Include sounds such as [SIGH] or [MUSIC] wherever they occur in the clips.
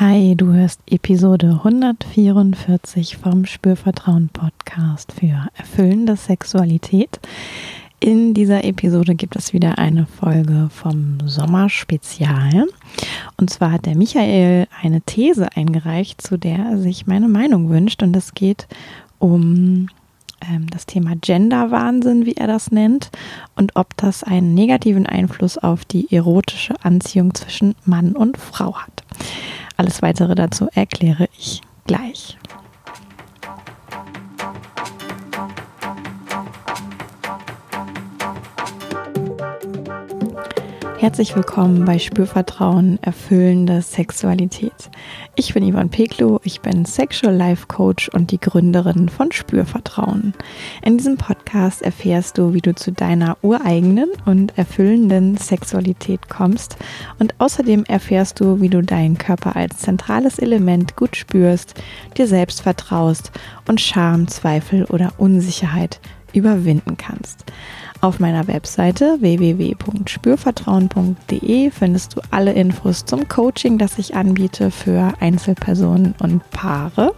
Hi, du hörst Episode 144 vom Spürvertrauen Podcast für erfüllende Sexualität. In dieser Episode gibt es wieder eine Folge vom Sommerspezial. Und zwar hat der Michael eine These eingereicht, zu der er sich meine Meinung wünscht. Und es geht um ähm, das Thema Genderwahnsinn, wie er das nennt, und ob das einen negativen Einfluss auf die erotische Anziehung zwischen Mann und Frau hat. Alles weitere dazu erkläre ich gleich. Herzlich willkommen bei Spürvertrauen, erfüllende Sexualität. Ich bin Ivan Peklo, ich bin Sexual Life Coach und die Gründerin von Spürvertrauen. In diesem Podcast erfährst du, wie du zu deiner ureigenen und erfüllenden Sexualität kommst und außerdem erfährst du, wie du deinen Körper als zentrales Element gut spürst, dir selbst vertraust und Scham, Zweifel oder Unsicherheit überwinden kannst. Auf meiner Webseite www.spürvertrauen.de findest du alle Infos zum Coaching, das ich anbiete für Einzelpersonen und Paare.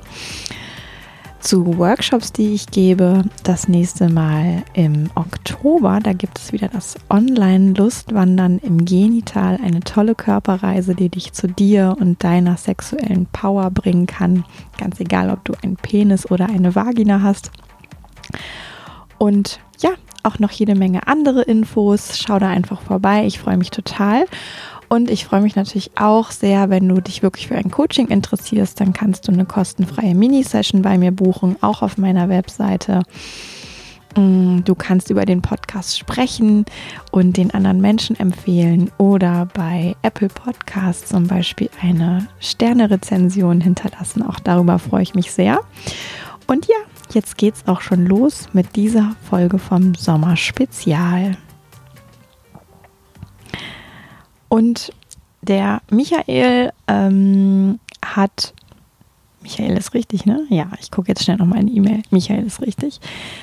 Zu Workshops, die ich gebe, das nächste Mal im Oktober. Da gibt es wieder das Online-Lustwandern im Genital, eine tolle Körperreise, die dich zu dir und deiner sexuellen Power bringen kann. Ganz egal, ob du einen Penis oder eine Vagina hast. Und ja, auch noch jede Menge andere Infos. Schau da einfach vorbei. Ich freue mich total. Und ich freue mich natürlich auch sehr, wenn du dich wirklich für ein Coaching interessierst, dann kannst du eine kostenfreie Mini-Session bei mir buchen, auch auf meiner Webseite. Mm, du kannst über den Podcast sprechen und den anderen Menschen empfehlen oder bei Apple Podcasts zum Beispiel eine Sterne-Rezension hinterlassen. Auch darüber freue ich mich sehr. Und ja, jetzt geht's auch schon los mit dieser Folge vom Sommerspezial. Und der Michael ähm, hat Michael ist richtig, ne? Ja, ich gucke jetzt schnell nochmal in die E-Mail. Michael ist richtig.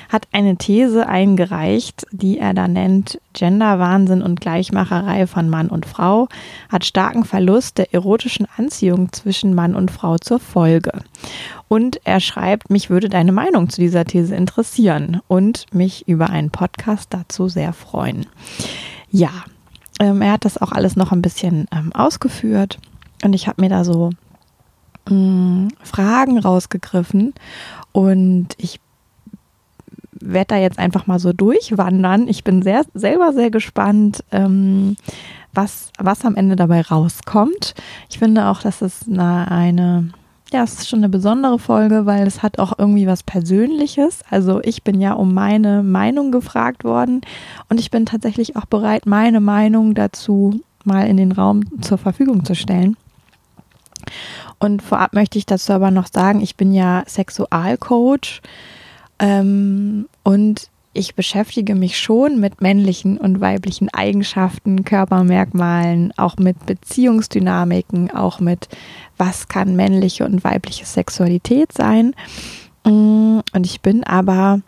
Hat eine These eingereicht, die er da nennt Genderwahnsinn und Gleichmacherei von Mann und Frau, hat starken Verlust der erotischen Anziehung zwischen Mann und Frau zur Folge. Und er schreibt, mich würde deine Meinung zu dieser These interessieren und mich über einen Podcast dazu sehr freuen. Ja, ähm, er hat das auch alles noch ein bisschen ähm, ausgeführt und ich habe mir da so mh, Fragen rausgegriffen und ich werde da jetzt einfach mal so durchwandern. Ich bin sehr, selber sehr gespannt, ähm, was, was am Ende dabei rauskommt. Ich finde auch, dass es eine, eine, ja, es ist schon eine besondere Folge, weil es hat auch irgendwie was Persönliches. Also ich bin ja um meine Meinung gefragt worden und ich bin tatsächlich auch bereit, meine Meinung dazu mal in den Raum zur Verfügung zu stellen. Und vorab möchte ich dazu aber noch sagen, ich bin ja Sexualcoach ähm, und ich beschäftige mich schon mit männlichen und weiblichen Eigenschaften, Körpermerkmalen, auch mit Beziehungsdynamiken, auch mit, was kann männliche und weibliche Sexualität sein. Mm, und ich bin aber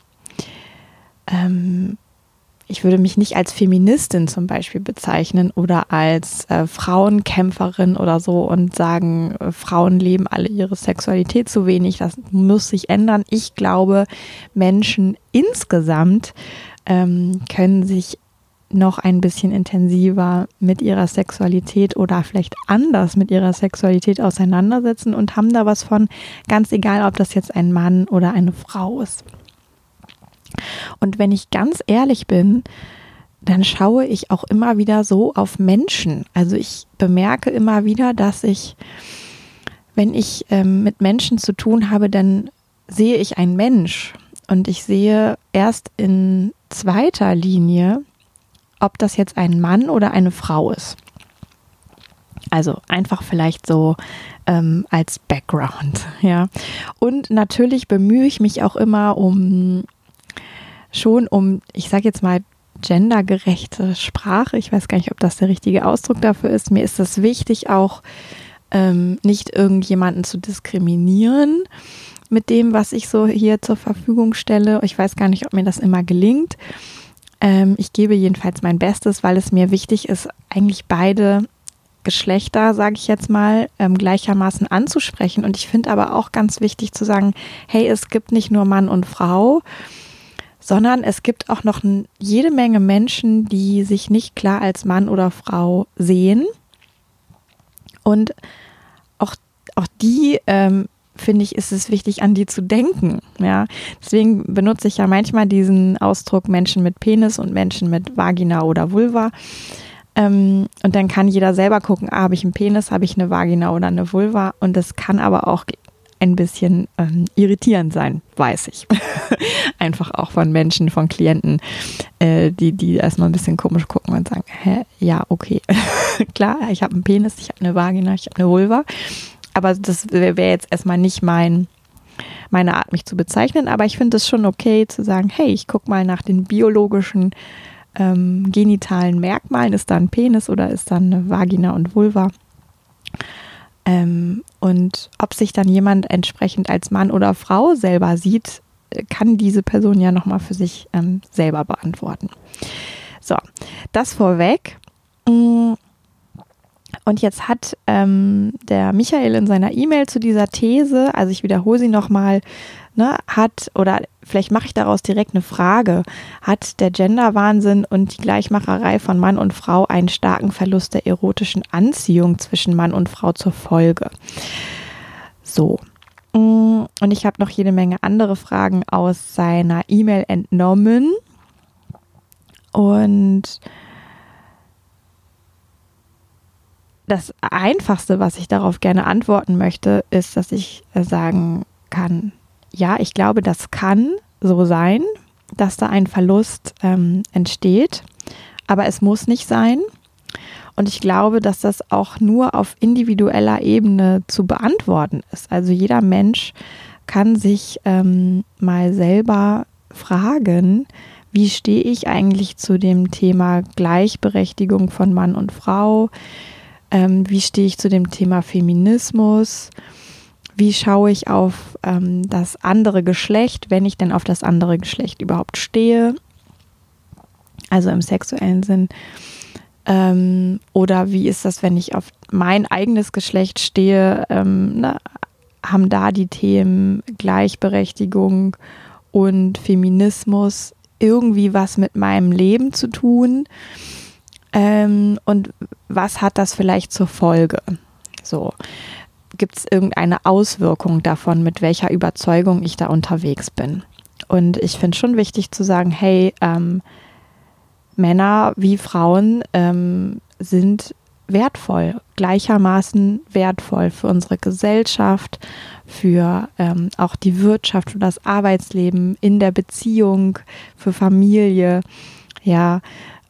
ähm, ich würde mich nicht als Feministin zum Beispiel bezeichnen oder als äh, Frauenkämpferin oder so und sagen, äh, Frauen leben alle ihre Sexualität zu wenig. Das muss sich ändern. Ich glaube, Menschen insgesamt ähm, können sich noch ein bisschen intensiver mit ihrer Sexualität oder vielleicht anders mit ihrer Sexualität auseinandersetzen und haben da was von, ganz egal, ob das jetzt ein Mann oder eine Frau ist. Und wenn ich ganz ehrlich bin, dann schaue ich auch immer wieder so auf Menschen. Also ich bemerke immer wieder, dass ich, wenn ich ähm, mit Menschen zu tun habe, dann sehe ich einen Mensch und ich sehe erst in zweiter Linie, ob das jetzt ein Mann oder eine Frau ist. Also einfach vielleicht so ähm, als Background, ja. Und natürlich bemühe ich mich auch immer um schon um, ich sage jetzt mal, gendergerechte Sprache. Ich weiß gar nicht, ob das der richtige Ausdruck dafür ist. Mir ist es wichtig, auch ähm, nicht irgendjemanden zu diskriminieren mit dem, was ich so hier zur Verfügung stelle. Ich weiß gar nicht, ob mir das immer gelingt. Ähm, ich gebe jedenfalls mein Bestes, weil es mir wichtig ist, eigentlich beide Geschlechter, sage ich jetzt mal, ähm, gleichermaßen anzusprechen. Und ich finde aber auch ganz wichtig zu sagen, hey, es gibt nicht nur Mann und Frau, sondern es gibt auch noch jede Menge Menschen, die sich nicht klar als Mann oder Frau sehen. Und auch, auch die, ähm, finde ich, ist es wichtig, an die zu denken. Ja, deswegen benutze ich ja manchmal diesen Ausdruck Menschen mit Penis und Menschen mit Vagina oder Vulva. Ähm, und dann kann jeder selber gucken, ah, habe ich einen Penis, habe ich eine Vagina oder eine Vulva. Und das kann aber auch ein bisschen ähm, irritierend sein, weiß ich. [LAUGHS] Einfach auch von Menschen, von Klienten, äh, die, die erstmal ein bisschen komisch gucken und sagen, hä, ja, okay, [LAUGHS] klar, ich habe einen Penis, ich habe eine Vagina, ich habe eine Vulva. Aber das wäre wär jetzt erstmal nicht mein, meine Art, mich zu bezeichnen. Aber ich finde es schon okay zu sagen, hey, ich gucke mal nach den biologischen ähm, genitalen Merkmalen. Ist da ein Penis oder ist da eine Vagina und Vulva? Ähm, und ob sich dann jemand entsprechend als Mann oder Frau selber sieht, kann diese Person ja nochmal für sich ähm, selber beantworten. So, das vorweg. Mm. Und jetzt hat ähm, der Michael in seiner E-Mail zu dieser These, also ich wiederhole sie nochmal, ne, hat, oder vielleicht mache ich daraus direkt eine Frage, hat der Genderwahnsinn und die Gleichmacherei von Mann und Frau einen starken Verlust der erotischen Anziehung zwischen Mann und Frau zur Folge? So. Mm, und ich habe noch jede Menge andere Fragen aus seiner E-Mail entnommen. Und das Einfachste, was ich darauf gerne antworten möchte, ist, dass ich sagen kann, ja, ich glaube, das kann so sein, dass da ein Verlust ähm, entsteht, aber es muss nicht sein. Und ich glaube, dass das auch nur auf individueller Ebene zu beantworten ist. Also jeder Mensch kann sich ähm, mal selber fragen, wie stehe ich eigentlich zu dem Thema Gleichberechtigung von Mann und Frau? Ähm, wie stehe ich zu dem Thema Feminismus? Wie schaue ich auf ähm, das andere Geschlecht, wenn ich denn auf das andere Geschlecht überhaupt stehe, also im sexuellen Sinn. Ähm, oder wie ist das, wenn ich auf mein eigenes Geschlecht stehe? Ähm, na, haben da die Themen Gleichberechtigung und Feminismus irgendwie was mit meinem Leben zu tun? Ähm, und was hat das vielleicht zur Folge? So gibt es irgendeine Auswirkung davon, mit welcher Überzeugung ich da unterwegs bin. Und ich finde schon wichtig zu sagen, hey, ähm, Männer wie Frauen ähm, sind wertvoll, gleichermaßen wertvoll für unsere Gesellschaft, für ähm, auch die Wirtschaft, für das Arbeitsleben, in der Beziehung, für Familie. Ja,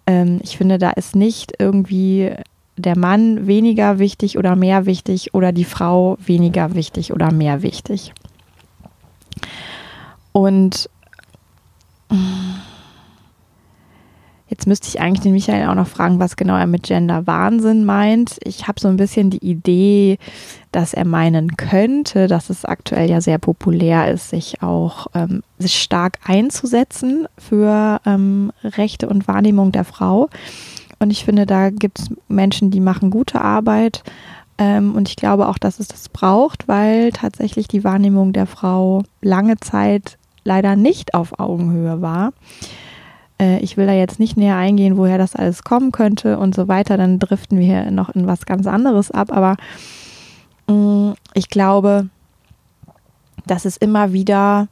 ähm, ich finde, da ist nicht irgendwie der Mann weniger wichtig oder mehr wichtig oder die Frau weniger wichtig oder mehr wichtig. Und jetzt müsste ich eigentlich den Michael auch noch fragen, was genau er mit Gender Wahnsinn meint. Ich habe so ein bisschen die Idee, dass er meinen könnte, dass es aktuell ja sehr populär ist, sich auch ähm, sich stark einzusetzen für ähm, Rechte und Wahrnehmung der Frau. Und ich finde, da gibt es Menschen, die machen gute Arbeit. Ähm, und ich glaube auch, dass es das braucht, weil tatsächlich die Wahrnehmung der Frau lange Zeit leider nicht auf Augenhöhe war. Äh, ich will da jetzt nicht näher eingehen, woher das alles kommen könnte und so weiter. Dann driften wir hier noch in was ganz anderes ab. Aber mm, ich glaube, dass es immer wieder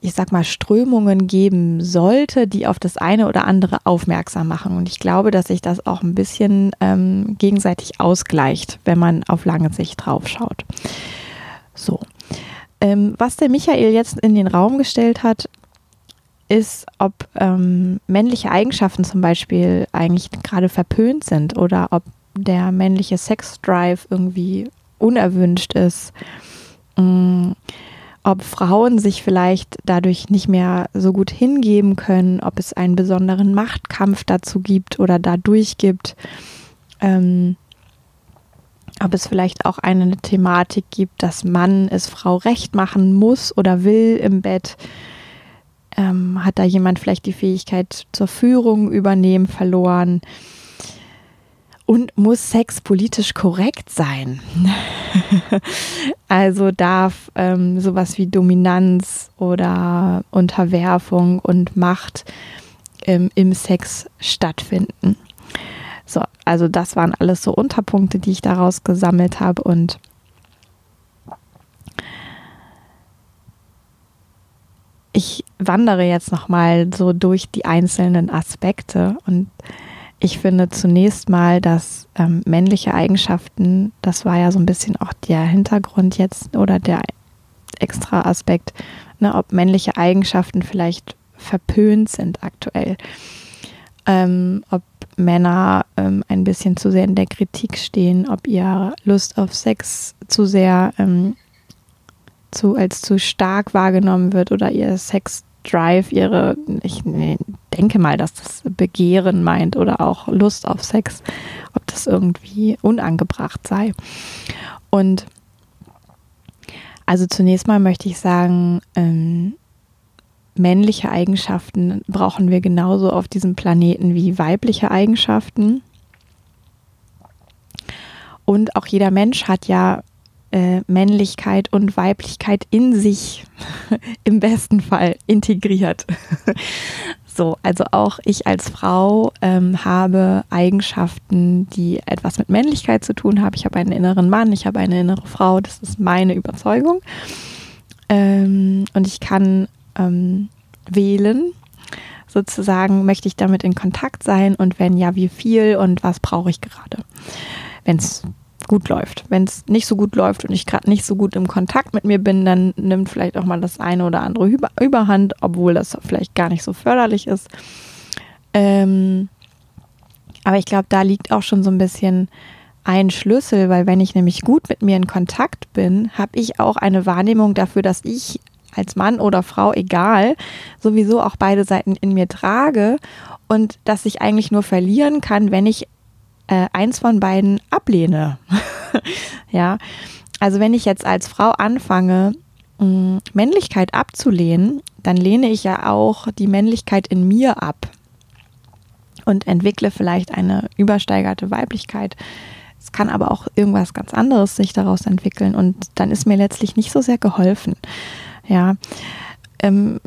ich sag mal, Strömungen geben sollte, die auf das eine oder andere aufmerksam machen. Und ich glaube, dass sich das auch ein bisschen ähm, gegenseitig ausgleicht, wenn man auf lange Sicht drauf schaut. So. Ähm, was der Michael jetzt in den Raum gestellt hat, ist, ob ähm, männliche Eigenschaften zum Beispiel eigentlich gerade verpönt sind oder ob der männliche Sexdrive irgendwie unerwünscht ist. Mm ob Frauen sich vielleicht dadurch nicht mehr so gut hingeben können, ob es einen besonderen Machtkampf dazu gibt oder dadurch gibt, ähm, ob es vielleicht auch eine Thematik gibt, dass Mann es Frau recht machen muss oder will im Bett. Ähm, hat da jemand vielleicht die Fähigkeit zur Führung übernehmen verloren? Und muss Sex politisch korrekt sein? [LAUGHS] also darf ähm, sowas wie Dominanz oder Unterwerfung und Macht ähm, im Sex stattfinden. So, also das waren alles so Unterpunkte, die ich daraus gesammelt habe und ich wandere jetzt noch mal so durch die einzelnen Aspekte und ich finde zunächst mal, dass ähm, männliche Eigenschaften, das war ja so ein bisschen auch der Hintergrund jetzt oder der extra Aspekt, ne, ob männliche Eigenschaften vielleicht verpönt sind aktuell. Ähm, ob Männer ähm, ein bisschen zu sehr in der Kritik stehen, ob ihr Lust auf Sex zu sehr ähm, zu, als zu stark wahrgenommen wird oder ihr Sex Drive, ihre, ich denke mal, dass das Begehren meint oder auch Lust auf Sex, ob das irgendwie unangebracht sei. Und also zunächst mal möchte ich sagen, ähm, männliche Eigenschaften brauchen wir genauso auf diesem Planeten wie weibliche Eigenschaften. Und auch jeder Mensch hat ja äh, Männlichkeit und Weiblichkeit in sich [LAUGHS] im besten Fall integriert. [LAUGHS] so, also auch ich als Frau ähm, habe Eigenschaften, die etwas mit Männlichkeit zu tun haben. Ich habe einen inneren Mann, ich habe eine innere Frau, das ist meine Überzeugung. Ähm, und ich kann ähm, wählen, sozusagen, möchte ich damit in Kontakt sein und wenn ja, wie viel und was brauche ich gerade. Wenn es gut läuft. Wenn es nicht so gut läuft und ich gerade nicht so gut im Kontakt mit mir bin, dann nimmt vielleicht auch mal das eine oder andere über, Überhand, obwohl das vielleicht gar nicht so förderlich ist. Ähm, aber ich glaube, da liegt auch schon so ein bisschen ein Schlüssel, weil wenn ich nämlich gut mit mir in Kontakt bin, habe ich auch eine Wahrnehmung dafür, dass ich als Mann oder Frau, egal, sowieso auch beide Seiten in mir trage und dass ich eigentlich nur verlieren kann, wenn ich äh, eins von beiden ablehne. [LAUGHS] ja, also wenn ich jetzt als Frau anfange, mh, mm, Männlichkeit abzulehnen, dann lehne ich ja auch die Männlichkeit in mir ab und entwickle vielleicht eine übersteigerte Weiblichkeit. Es kann aber auch irgendwas ganz anderes sich daraus entwickeln und dann ist mir letztlich nicht so sehr geholfen. Ja, ähm,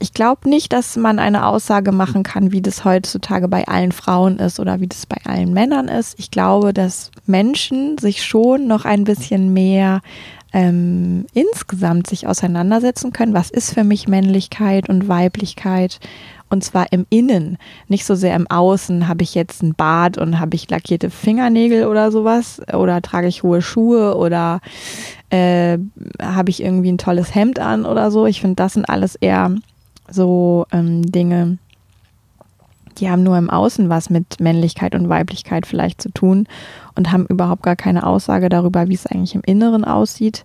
ich glaube nicht, dass man eine Aussage machen kann, wie das heutzutage bei allen Frauen ist oder wie das bei allen Männern ist. Ich glaube, dass Menschen sich schon noch ein bisschen mehr ähm, insgesamt sich auseinandersetzen können. Was ist für mich Männlichkeit und Weiblichkeit? Und zwar im Innen, nicht so sehr im Außen. Habe ich jetzt ein Bart und habe ich lackierte Fingernägel oder sowas? Oder trage ich hohe Schuhe oder äh, habe ich irgendwie ein tolles Hemd an oder so? Ich finde, das sind alles eher so ähm, Dinge, die haben nur im Außen was mit Männlichkeit und Weiblichkeit vielleicht zu tun und haben überhaupt gar keine Aussage darüber, wie es eigentlich im Inneren aussieht.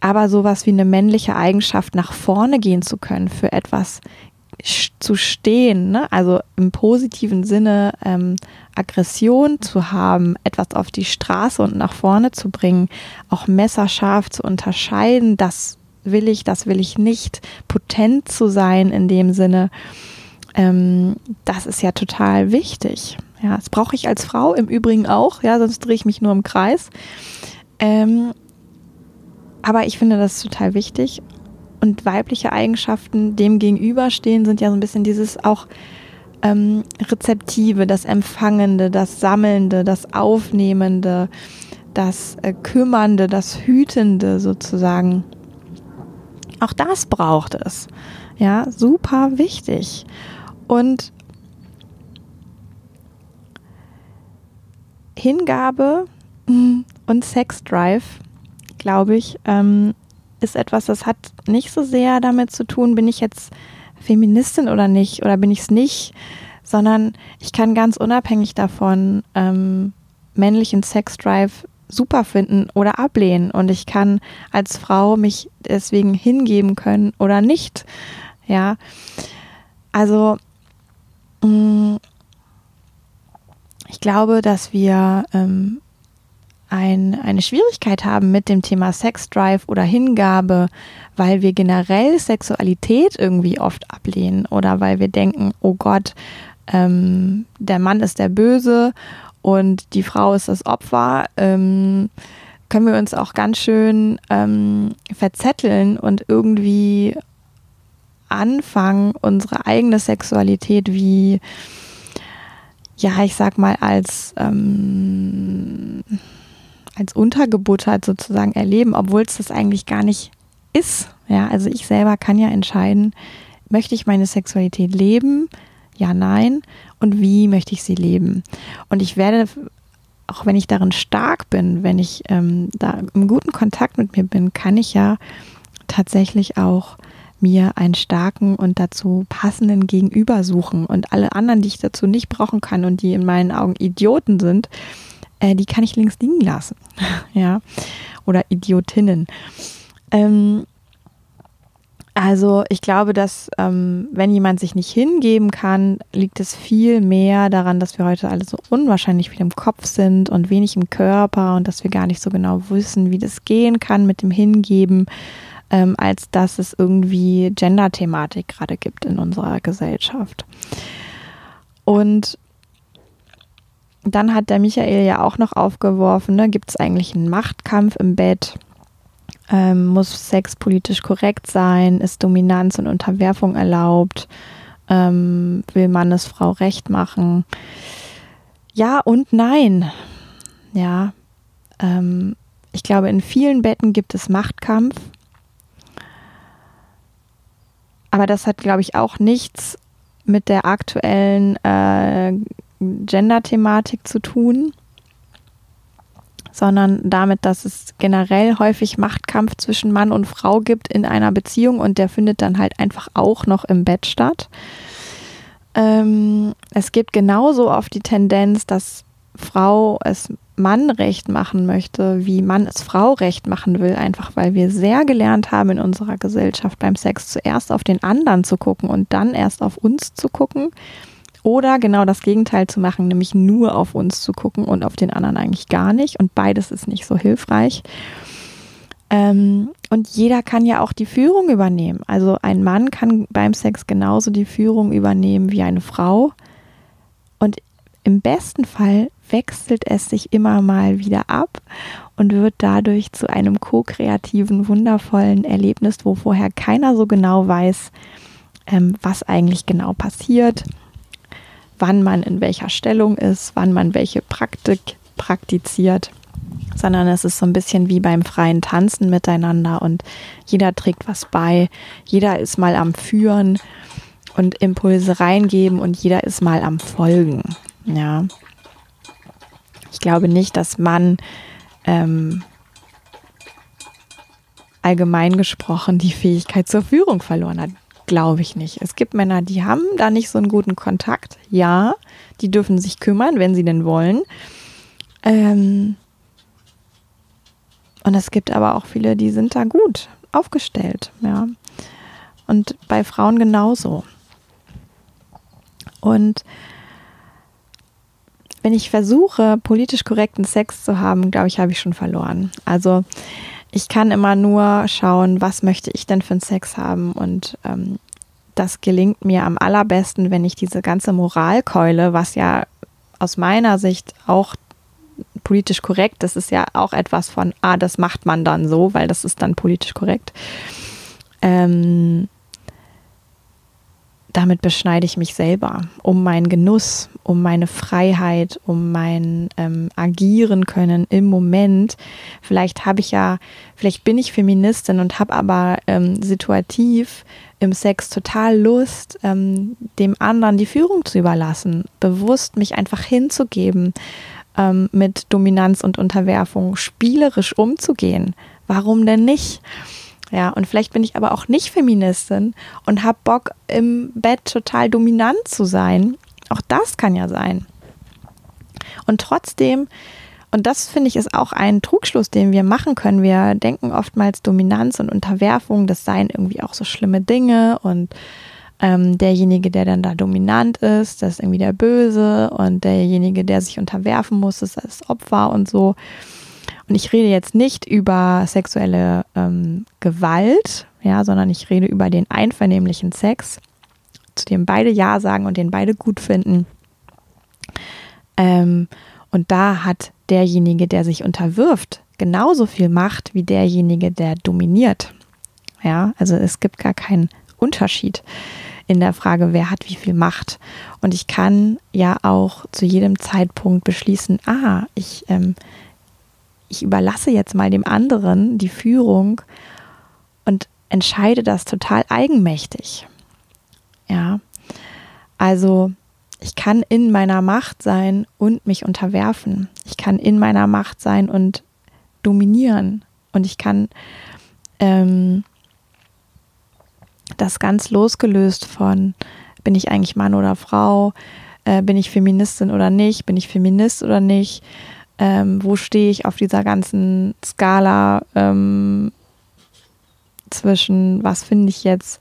Aber sowas wie eine männliche Eigenschaft, nach vorne gehen zu können, für etwas zu stehen, ne? also im positiven Sinne ähm, Aggression zu haben, etwas auf die Straße und nach vorne zu bringen, auch messerscharf zu unterscheiden, das will ich, das will ich nicht, potent zu sein in dem Sinne, ähm, das ist ja total wichtig. Ja, das brauche ich als Frau im Übrigen auch, ja, sonst drehe ich mich nur im Kreis. Ähm, aber ich finde das total wichtig. Und weibliche Eigenschaften dem gegenüberstehen sind ja so ein bisschen dieses auch ähm, Rezeptive, das Empfangende, das Sammelnde, das Aufnehmende, das äh, Kümmernde, das Hütende sozusagen. Auch das braucht es. Ja, super wichtig. Und Hingabe [LAUGHS] und Sexdrive, glaube ich, ähm, ist etwas, das hat nicht so sehr damit zu tun, bin ich jetzt Feministin oder nicht, oder bin ich es nicht, sondern ich kann ganz unabhängig davon ähm, männlichen Sexdrive super finden oder ablehnen. Und ich kann als Frau mich deswegen hingeben können oder nicht. Ja. Also, mm, ich glaube, dass wir ähm, ein, eine Schwierigkeit haben mit dem Thema Sexdrive oder Hingabe, weil wir generell Sexualität irgendwie oft ablehnen oder weil wir denken, oh Gott, ähm, der Mann ist der Böse und die Frau ist das Opfer, ähm, können wir uns auch ganz schön ähm, verzetteln und irgendwie anfangen, unsere eigene Sexualität wie, ja, ich sag mal, als, ähm, als untergebuttert sozusagen erleben, obwohl es das eigentlich gar nicht ist. Ja, also ich selber kann ja entscheiden, möchte ich meine Sexualität leben? Ja, nein. Und wie möchte ich sie leben? Und ich werde, auch wenn ich darin stark bin, wenn ich ähm, da im guten Kontakt mit mir bin, kann ich ja tatsächlich auch mir einen starken und dazu passenden Gegenüber suchen. Und alle anderen, die ich dazu nicht brauchen kann und die in meinen Augen Idioten sind, äh, die kann ich links liegen lassen. [LAUGHS] ja. Oder Idiotinnen. Ähm, also ich glaube, dass ähm, wenn jemand sich nicht hingeben kann, liegt es viel mehr daran, dass wir heute alle so unwahrscheinlich viel im Kopf sind und wenig im Körper und dass wir gar nicht so genau wissen, wie das gehen kann mit dem Hingeben, ähm, als dass es irgendwie Gender-Thematik gerade gibt in unserer Gesellschaft. Und dann hat der Michael ja auch noch aufgeworfen, ne, gibt es eigentlich einen Machtkampf im Bett? Ähm, muss Sex politisch korrekt sein? Ist Dominanz und Unterwerfung erlaubt? Ähm, will Mann es Frau recht machen? Ja und nein. Ja. Ähm, ich glaube, in vielen Betten gibt es Machtkampf. Aber das hat, glaube ich, auch nichts mit der aktuellen äh, Gender-Thematik zu tun sondern damit, dass es generell häufig Machtkampf zwischen Mann und Frau gibt in einer Beziehung und der findet dann halt einfach auch noch im Bett statt. Ähm, es gibt genauso oft die Tendenz, dass Frau es Mann recht machen möchte, wie Mann es Frau recht machen will, einfach weil wir sehr gelernt haben in unserer Gesellschaft beim Sex zuerst auf den anderen zu gucken und dann erst auf uns zu gucken. Oder genau das Gegenteil zu machen, nämlich nur auf uns zu gucken und auf den anderen eigentlich gar nicht. Und beides ist nicht so hilfreich. Ähm, und jeder kann ja auch die Führung übernehmen. Also ein Mann kann beim Sex genauso die Führung übernehmen wie eine Frau. Und im besten Fall wechselt es sich immer mal wieder ab und wird dadurch zu einem ko-kreativen, wundervollen Erlebnis, wo vorher keiner so genau weiß, ähm, was eigentlich genau passiert wann man in welcher Stellung ist, wann man welche Praktik praktiziert, sondern es ist so ein bisschen wie beim freien Tanzen miteinander und jeder trägt was bei, jeder ist mal am Führen und Impulse reingeben und jeder ist mal am Folgen. Ja. Ich glaube nicht, dass man ähm, allgemein gesprochen die Fähigkeit zur Führung verloren hat. Glaube ich nicht. Es gibt Männer, die haben da nicht so einen guten Kontakt. Ja, die dürfen sich kümmern, wenn sie denn wollen. Ähm und es gibt aber auch viele, die sind da gut aufgestellt. Ja. Und bei Frauen genauso. Und wenn ich versuche, politisch korrekten Sex zu haben, glaube ich, habe ich schon verloren. Also ich kann immer nur schauen, was möchte ich denn für einen Sex haben und ähm, das gelingt mir am allerbesten, wenn ich diese ganze Moralkeule, was ja aus meiner Sicht auch politisch korrekt, das ist ja auch etwas von, ah, das macht man dann so, weil das ist dann politisch korrekt. Ähm, damit beschneide ich mich selber um meinen Genuss, um meine Freiheit, um mein ähm, Agieren können im Moment. Vielleicht habe ich ja, vielleicht bin ich Feministin und habe aber ähm, situativ im Sex total Lust, ähm, dem anderen die Führung zu überlassen, bewusst mich einfach hinzugeben, ähm, mit Dominanz und Unterwerfung spielerisch umzugehen. Warum denn nicht? Ja, und vielleicht bin ich aber auch nicht Feministin und habe Bock im Bett total dominant zu sein. Auch das kann ja sein. Und trotzdem, und das finde ich ist auch ein Trugschluss, den wir machen können. Wir denken oftmals Dominanz und Unterwerfung, das seien irgendwie auch so schlimme Dinge und ähm, derjenige, der dann da dominant ist, das ist irgendwie der Böse und derjenige, der sich unterwerfen muss, ist das Opfer und so. Und ich rede jetzt nicht über sexuelle ähm, Gewalt, ja, sondern ich rede über den einvernehmlichen Sex, zu dem beide Ja sagen und den beide gut finden. Ähm, Und da hat derjenige, der sich unterwirft, genauso viel Macht wie derjenige, der dominiert. Ja, also es gibt gar keinen Unterschied in der Frage, wer hat wie viel Macht. Und ich kann ja auch zu jedem Zeitpunkt beschließen, ah, ich, ähm, ich überlasse jetzt mal dem anderen die Führung und entscheide das total eigenmächtig. Ja, also ich kann in meiner Macht sein und mich unterwerfen. Ich kann in meiner Macht sein und dominieren. Und ich kann ähm, das ganz losgelöst von, bin ich eigentlich Mann oder Frau, äh, bin ich Feministin oder nicht, bin ich Feminist oder nicht, ähm, wo stehe ich auf dieser ganzen Skala ähm, zwischen, was finde ich jetzt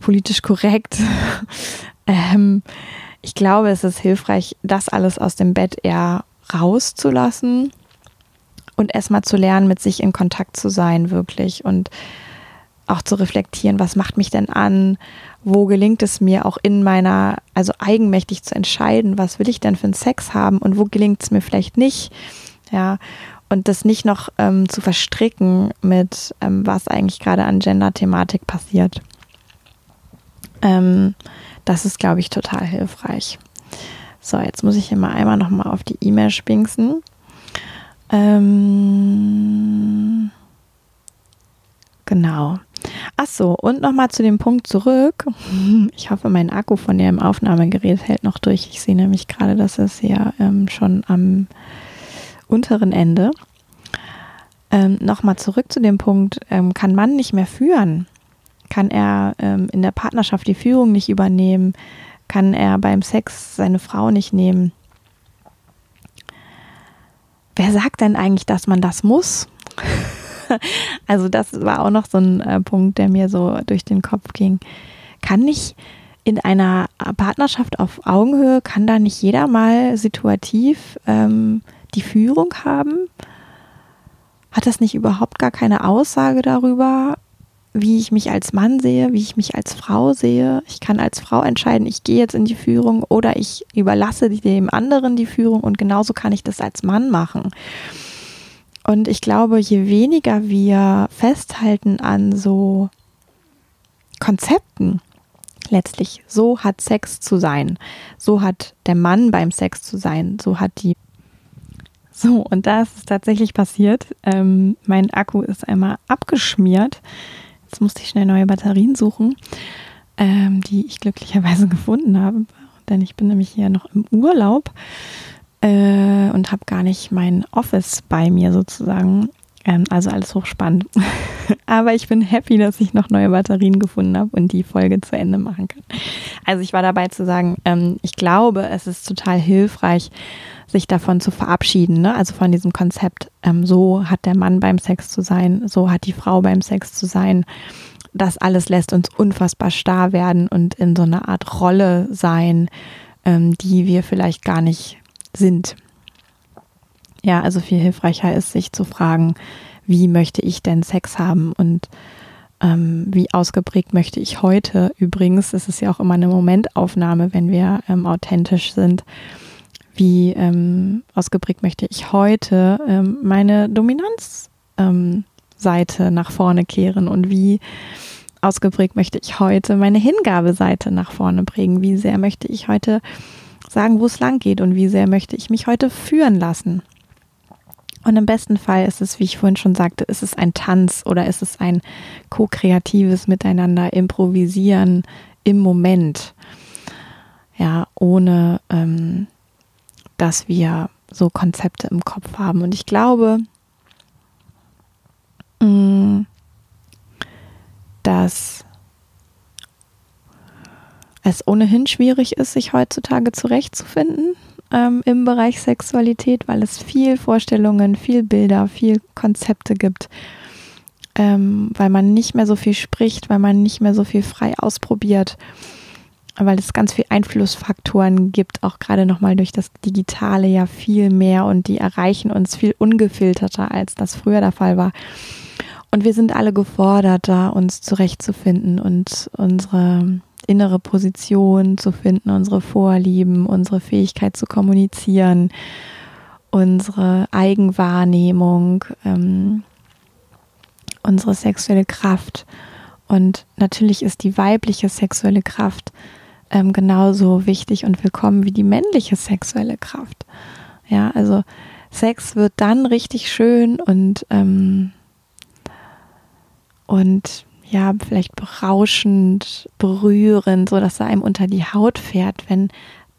politisch korrekt. [LAUGHS] ähm, ich glaube, es ist hilfreich, das alles aus dem Bett eher rauszulassen und erstmal zu lernen, mit sich in Kontakt zu sein, wirklich und auch zu reflektieren, was macht mich denn an, wo gelingt es mir auch in meiner, also eigenmächtig zu entscheiden, was will ich denn für einen Sex haben und wo gelingt es mir vielleicht nicht, ja, und das nicht noch ähm, zu verstricken mit, ähm, was eigentlich gerade an Gender-Thematik passiert. Ähm, das ist, glaube ich, total hilfreich. So, jetzt muss ich hier mal einmal nochmal auf die E-Mail spinksen. Ähm, genau. Ach so, und nochmal zu dem Punkt zurück. [LAUGHS] Ich hoffe, mein Akku von dem Aufnahmegerät hält noch durch. Ich sehe nämlich gerade, dass es ja ähm, schon am unteren Ende. Ähm, nochmal zurück zu dem Punkt, ähm, kann Mann nicht mehr führen? Kann er ähm, in der Partnerschaft die Führung nicht übernehmen? Kann er beim Sex seine Frau nicht nehmen? Wer sagt denn eigentlich, dass man das muss? [LAUGHS] also das war auch noch so ein äh, Punkt, der mir so durch den Kopf ging. Kann nicht in einer Partnerschaft auf Augenhöhe, kann da nicht jeder mal situativ ähm, die Führung haben? Hat das nicht überhaupt gar keine Aussage darüber, wie ich mich als Mann sehe, wie ich mich als Frau sehe. Ich kann als Frau entscheiden, ich gehe jetzt in die Führung oder ich überlasse dem anderen die Führung und genauso kann ich das als Mann machen. Und ich glaube, je weniger wir festhalten an so Konzepten, letztlich, so hat Sex zu sein, so hat der Mann beim Sex zu sein, so hat die so, und da ist tatsächlich passiert. Ähm, mein Akku ist einmal abgeschmiert. Jetzt musste ich schnell neue Batterien suchen, ähm, die ich glücklicherweise [LAUGHS] gefunden habe. Denn ich bin nämlich hier noch im Urlaub äh, und habe gar nicht mein Office bei mir sozusagen. Ähm, also alles hochspannend. [LAUGHS] Aber ich bin happy, dass ich noch neue Batterien gefunden habe und die Folge zu Ende machen kann. Also ich war dabei zu sagen, ähm, ich glaube, es ist total hilfreich, sich davon zu verabschieden, ne? also von diesem Konzept, ähm, so hat der Mann beim Sex zu sein, so hat die Frau beim Sex zu sein. Das alles lässt uns unfassbar starr werden und in so einer Art Rolle sein, ähm, die wir vielleicht gar nicht sind. Ja, also viel hilfreicher ist, sich zu fragen, wie möchte ich denn Sex haben und ähm, wie ausgeprägt möchte ich heute. Übrigens ist es ja auch immer eine Momentaufnahme, wenn wir ähm, authentisch sind wie ähm, ausgeprägt möchte ich heute ähm, meine Dominanzseite ähm, nach vorne kehren und wie ausgeprägt möchte ich heute meine Hingabeseite nach vorne bringen, wie sehr möchte ich heute sagen, wo es lang geht und wie sehr möchte ich mich heute führen lassen. Und im besten Fall ist es, wie ich vorhin schon sagte, ist es ein Tanz oder ist es ein ko-kreatives Miteinander, improvisieren im Moment. Ja, ohne ähm, dass wir so Konzepte im Kopf haben. Und ich glaube, mm, dass es ohnehin schwierig ist, sich heutzutage zurechtzufinden ähm, im Bereich Sexualität, weil es viel Vorstellungen, viel Bilder, viel Konzepte gibt, ähm, weil man nicht mehr so viel spricht, weil man nicht mehr so viel frei ausprobiert weil es ganz viele Einflussfaktoren gibt, auch gerade nochmal durch das Digitale ja viel mehr und die erreichen uns viel ungefilterter, als das früher der Fall war. Und wir sind alle gefordert, da uns zurechtzufinden und unsere innere Position zu finden, unsere Vorlieben, unsere Fähigkeit zu kommunizieren unsere Eigenwahrnehmung, ähm, unsere sexuelle Kraft. Und natürlich ist die weibliche sexuelle Kraft ähm, genauso wichtig und willkommen wie die männliche sexuelle Kraft. Ja, also Sex wird dann richtig schön und, ähm, und ja, vielleicht berauschend, berührend, so dass er einem unter die Haut fährt, wenn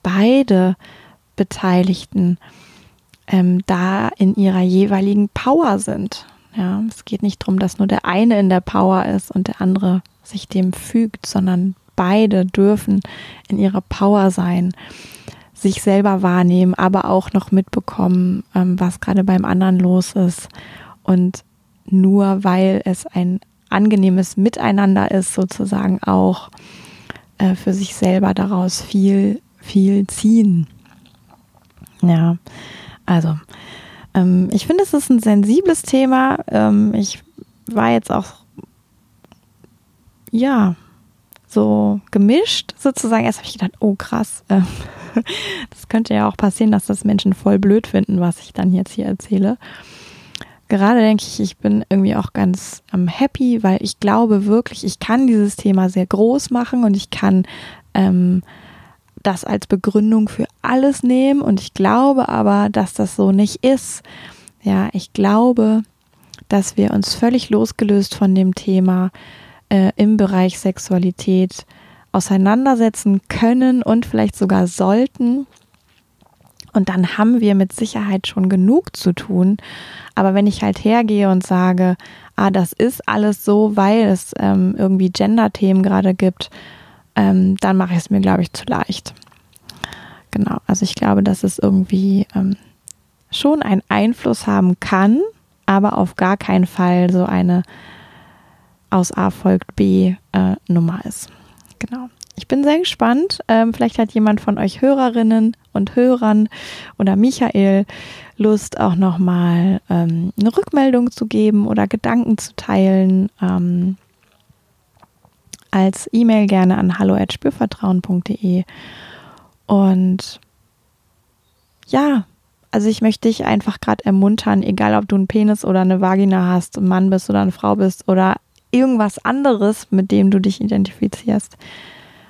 beide Beteiligten ähm, da in ihrer jeweiligen Power sind. Ja, es geht nicht darum, dass nur der eine in der Power ist und der andere sich dem fügt, sondern beide dürfen in ihrer Power sein, sich selber wahrnehmen, aber auch noch mitbekommen, ähm, was gerade beim anderen los ist. Und nur weil es ein angenehmes Miteinander ist, sozusagen auch äh, für sich selber daraus viel, viel ziehen. Ja, also ähm, ich finde, es ist ein sensibles Thema. Ähm, ich war jetzt auch, ja, so gemischt sozusagen. Erst habe ich gedacht, oh krass, äh, [LAUGHS] das könnte ja auch passieren, dass das Menschen voll blöd finden, was ich dann jetzt hier erzähle. Gerade denke ich, ich bin irgendwie auch ganz ähm, happy, weil ich glaube wirklich, ich kann dieses Thema sehr groß machen und ich kann ähm, das als Begründung für alles nehmen und ich glaube aber, dass das so nicht ist. Ja, ich glaube, dass wir uns völlig losgelöst von dem Thema äh, im Bereich Sexualität auseinandersetzen können und vielleicht sogar sollten. Und dann haben wir mit Sicherheit schon genug zu tun. Aber wenn ich halt hergehe und sage, ah, das ist alles so, weil es ähm, irgendwie Gender-Themen gerade gibt, ähm, dann mache ich es mir, glaube ich, zu leicht. Genau, also ich glaube, dass es irgendwie ähm, schon einen Einfluss haben kann, aber auf gar keinen Fall so eine aus A folgt B äh, Nummer ist. Genau. Ich bin sehr gespannt. Ähm, vielleicht hat jemand von euch Hörerinnen und Hörern oder Michael Lust, auch nochmal ähm, eine Rückmeldung zu geben oder Gedanken zu teilen. Ähm, als E-Mail gerne an hallo@spürvertrauen.de und ja, also ich möchte dich einfach gerade ermuntern, egal ob du einen Penis oder eine Vagina hast, ein Mann bist oder eine Frau bist oder irgendwas anderes, mit dem du dich identifizierst.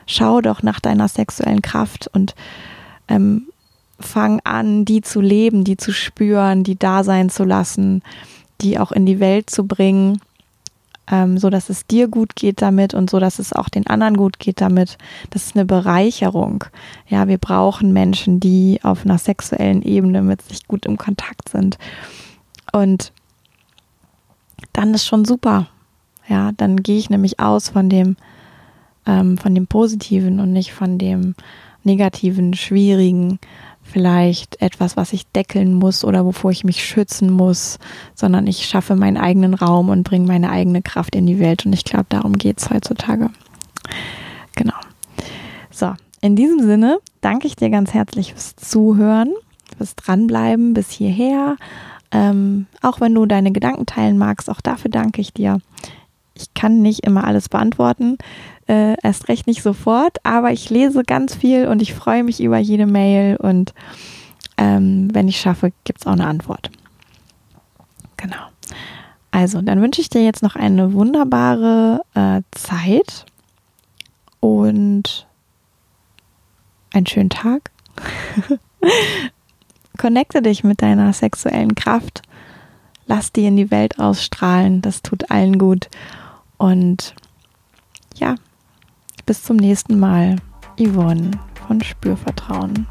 Schau doch nach deiner sexuellen Kraft und ähm, fang an, die zu leben, die zu spüren, die da sein zu lassen, die auch in die Welt zu bringen ähm, so dass es dir gut geht damit und so dass es auch den anderen gut geht damit. Das ist eine Bereicherung. Ja, wir brauchen Menschen, die auf einer sexuellen Ebene mit sich gut im Kontakt sind. Und dann ist schon super. Ja, dann gehe ich nämlich aus von dem, ähm, von dem Positiven und nicht von dem Negativen, Schwierigen, vielleicht etwas, was ich deckeln muss oder wovor ich mich schützen muss, sondern ich schaffe meinen eigenen Raum und bringe meine eigene Kraft in die Welt. Und ich glaube, darum geht es heutzutage. Genau. So, in diesem Sinne danke ich dir ganz herzlich fürs Zuhören, fürs Dranbleiben bis hierher. Ähm, auch wenn du deine Gedanken teilen magst, auch dafür danke ich dir. Ich kann nicht immer alles beantworten, äh, erst recht nicht sofort, aber ich lese ganz viel und ich freue mich über jede Mail und ähm, wenn ich schaffe, gibt es auch eine Antwort. Genau. Also, dann wünsche ich dir jetzt noch eine wunderbare äh, Zeit und einen schönen Tag. [LAUGHS] Connecte dich mit deiner sexuellen Kraft. Lass die in die Welt ausstrahlen. Das tut allen gut. Und ja, bis zum nächsten Mal. Yvonne von Spürvertrauen.